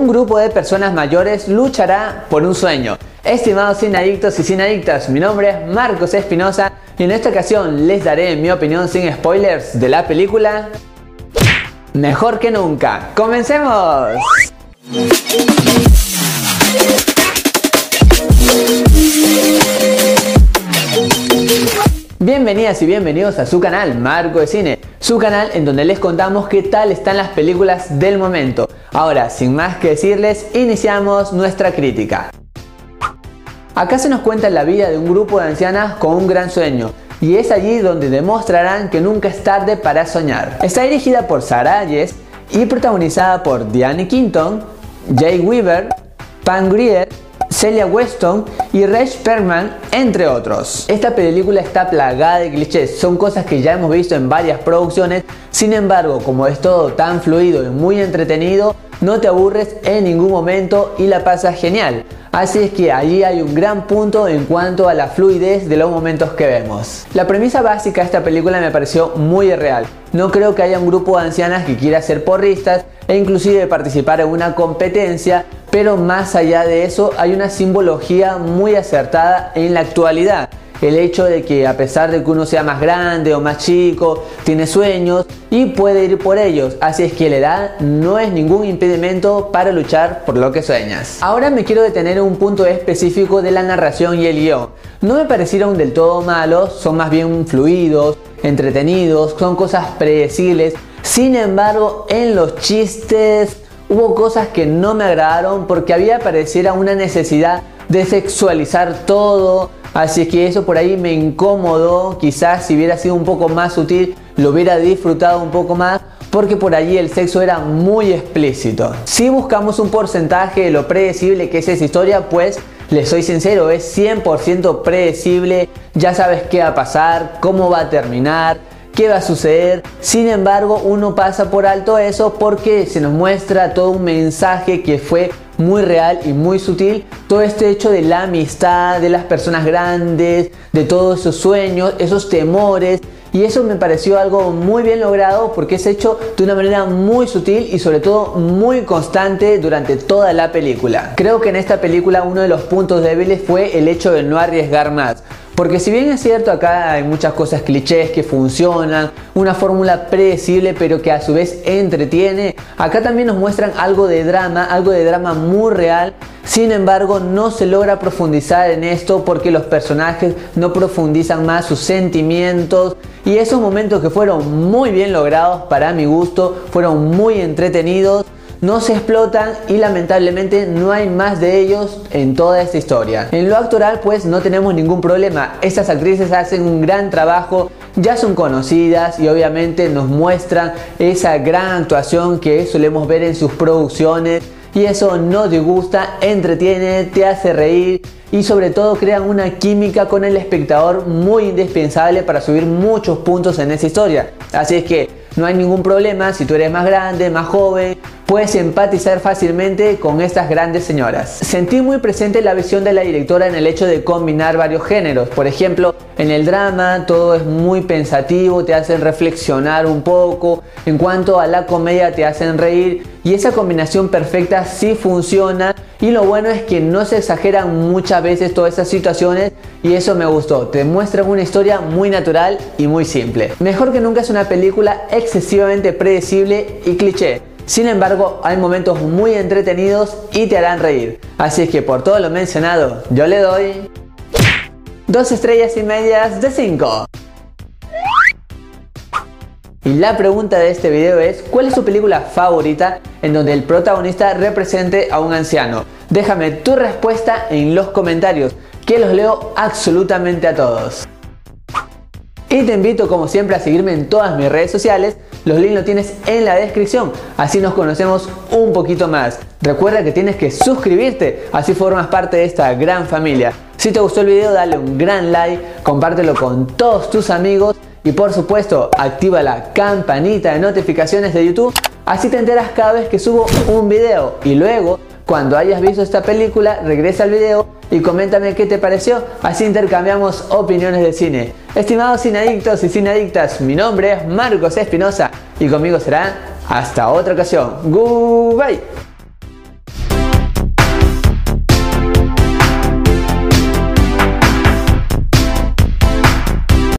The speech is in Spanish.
un grupo de personas mayores luchará por un sueño. Estimados sin adictos y sin adictas, mi nombre es Marcos Espinosa y en esta ocasión les daré mi opinión sin spoilers de la película Mejor que nunca. ¡Comencemos! Bienvenidas y bienvenidos a su canal Marco de Cine, su canal en donde les contamos qué tal están las películas del momento. Ahora, sin más que decirles, iniciamos nuestra crítica. Acá se nos cuenta la vida de un grupo de ancianas con un gran sueño, y es allí donde demostrarán que nunca es tarde para soñar. Está dirigida por Sarah Yes y protagonizada por Diane Quinton, Jay Weaver, Pam Grier, Celia Weston y Reg Perman, entre otros. Esta película está plagada de clichés, son cosas que ya hemos visto en varias producciones, sin embargo, como es todo tan fluido y muy entretenido, no te aburres en ningún momento y la pasas genial. Así es que allí hay un gran punto en cuanto a la fluidez de los momentos que vemos. La premisa básica de esta película me pareció muy real. No creo que haya un grupo de ancianas que quiera ser porristas e inclusive participar en una competencia, pero más allá de eso hay una simbología muy acertada en la actualidad el hecho de que a pesar de que uno sea más grande o más chico, tiene sueños y puede ir por ellos. Así es que la edad no es ningún impedimento para luchar por lo que sueñas. Ahora me quiero detener en un punto específico de la narración y el guion. No me parecieron del todo malos, son más bien fluidos, entretenidos, son cosas predecibles. Sin embargo, en los chistes hubo cosas que no me agradaron porque había pareciera una necesidad de sexualizar todo, Así que eso por ahí me incomodó, quizás si hubiera sido un poco más sutil lo hubiera disfrutado un poco más porque por allí el sexo era muy explícito. Si buscamos un porcentaje de lo predecible que es esa historia, pues les soy sincero, es 100% predecible, ya sabes qué va a pasar, cómo va a terminar, qué va a suceder. Sin embargo, uno pasa por alto eso porque se nos muestra todo un mensaje que fue muy real y muy sutil. Todo este hecho de la amistad, de las personas grandes, de todos esos sueños, esos temores. Y eso me pareció algo muy bien logrado porque es hecho de una manera muy sutil y sobre todo muy constante durante toda la película. Creo que en esta película uno de los puntos débiles fue el hecho de no arriesgar más. Porque si bien es cierto acá hay muchas cosas clichés que funcionan, una fórmula predecible pero que a su vez entretiene, acá también nos muestran algo de drama, algo de drama muy real. Sin embargo, no se logra profundizar en esto porque los personajes no profundizan más sus sentimientos y esos momentos que fueron muy bien logrados para mi gusto, fueron muy entretenidos no se explotan y lamentablemente no hay más de ellos en toda esta historia. En lo actoral pues no tenemos ningún problema, estas actrices hacen un gran trabajo, ya son conocidas y obviamente nos muestran esa gran actuación que solemos ver en sus producciones y eso no te gusta, entretiene, te hace reír y sobre todo crean una química con el espectador muy indispensable para subir muchos puntos en esa historia. Así es que no hay ningún problema si tú eres más grande, más joven, puedes empatizar fácilmente con estas grandes señoras. Sentí muy presente la visión de la directora en el hecho de combinar varios géneros. Por ejemplo, en el drama todo es muy pensativo, te hacen reflexionar un poco. En cuanto a la comedia te hacen reír y esa combinación perfecta sí funciona y lo bueno es que no se exageran muchas veces todas esas situaciones y eso me gustó. Te muestran una historia muy natural y muy simple. Mejor que nunca es una película excesivamente predecible y cliché. Sin embargo, hay momentos muy entretenidos y te harán reír. Así es que por todo lo mencionado, yo le doy dos estrellas y medias de 5. Y la pregunta de este video es, ¿cuál es tu película favorita en donde el protagonista represente a un anciano? Déjame tu respuesta en los comentarios, que los leo absolutamente a todos. Y te invito como siempre a seguirme en todas mis redes sociales los links los tienes en la descripción, así nos conocemos un poquito más. Recuerda que tienes que suscribirte, así formas parte de esta gran familia. Si te gustó el video, dale un gran like, compártelo con todos tus amigos y por supuesto activa la campanita de notificaciones de YouTube, así te enteras cada vez que subo un video y luego cuando hayas visto esta película regresa al video y coméntame qué te pareció, así intercambiamos opiniones de cine. Estimados cinadictos y cinadictas, mi nombre es Marcos Espinosa y conmigo será hasta otra ocasión. Goodbye.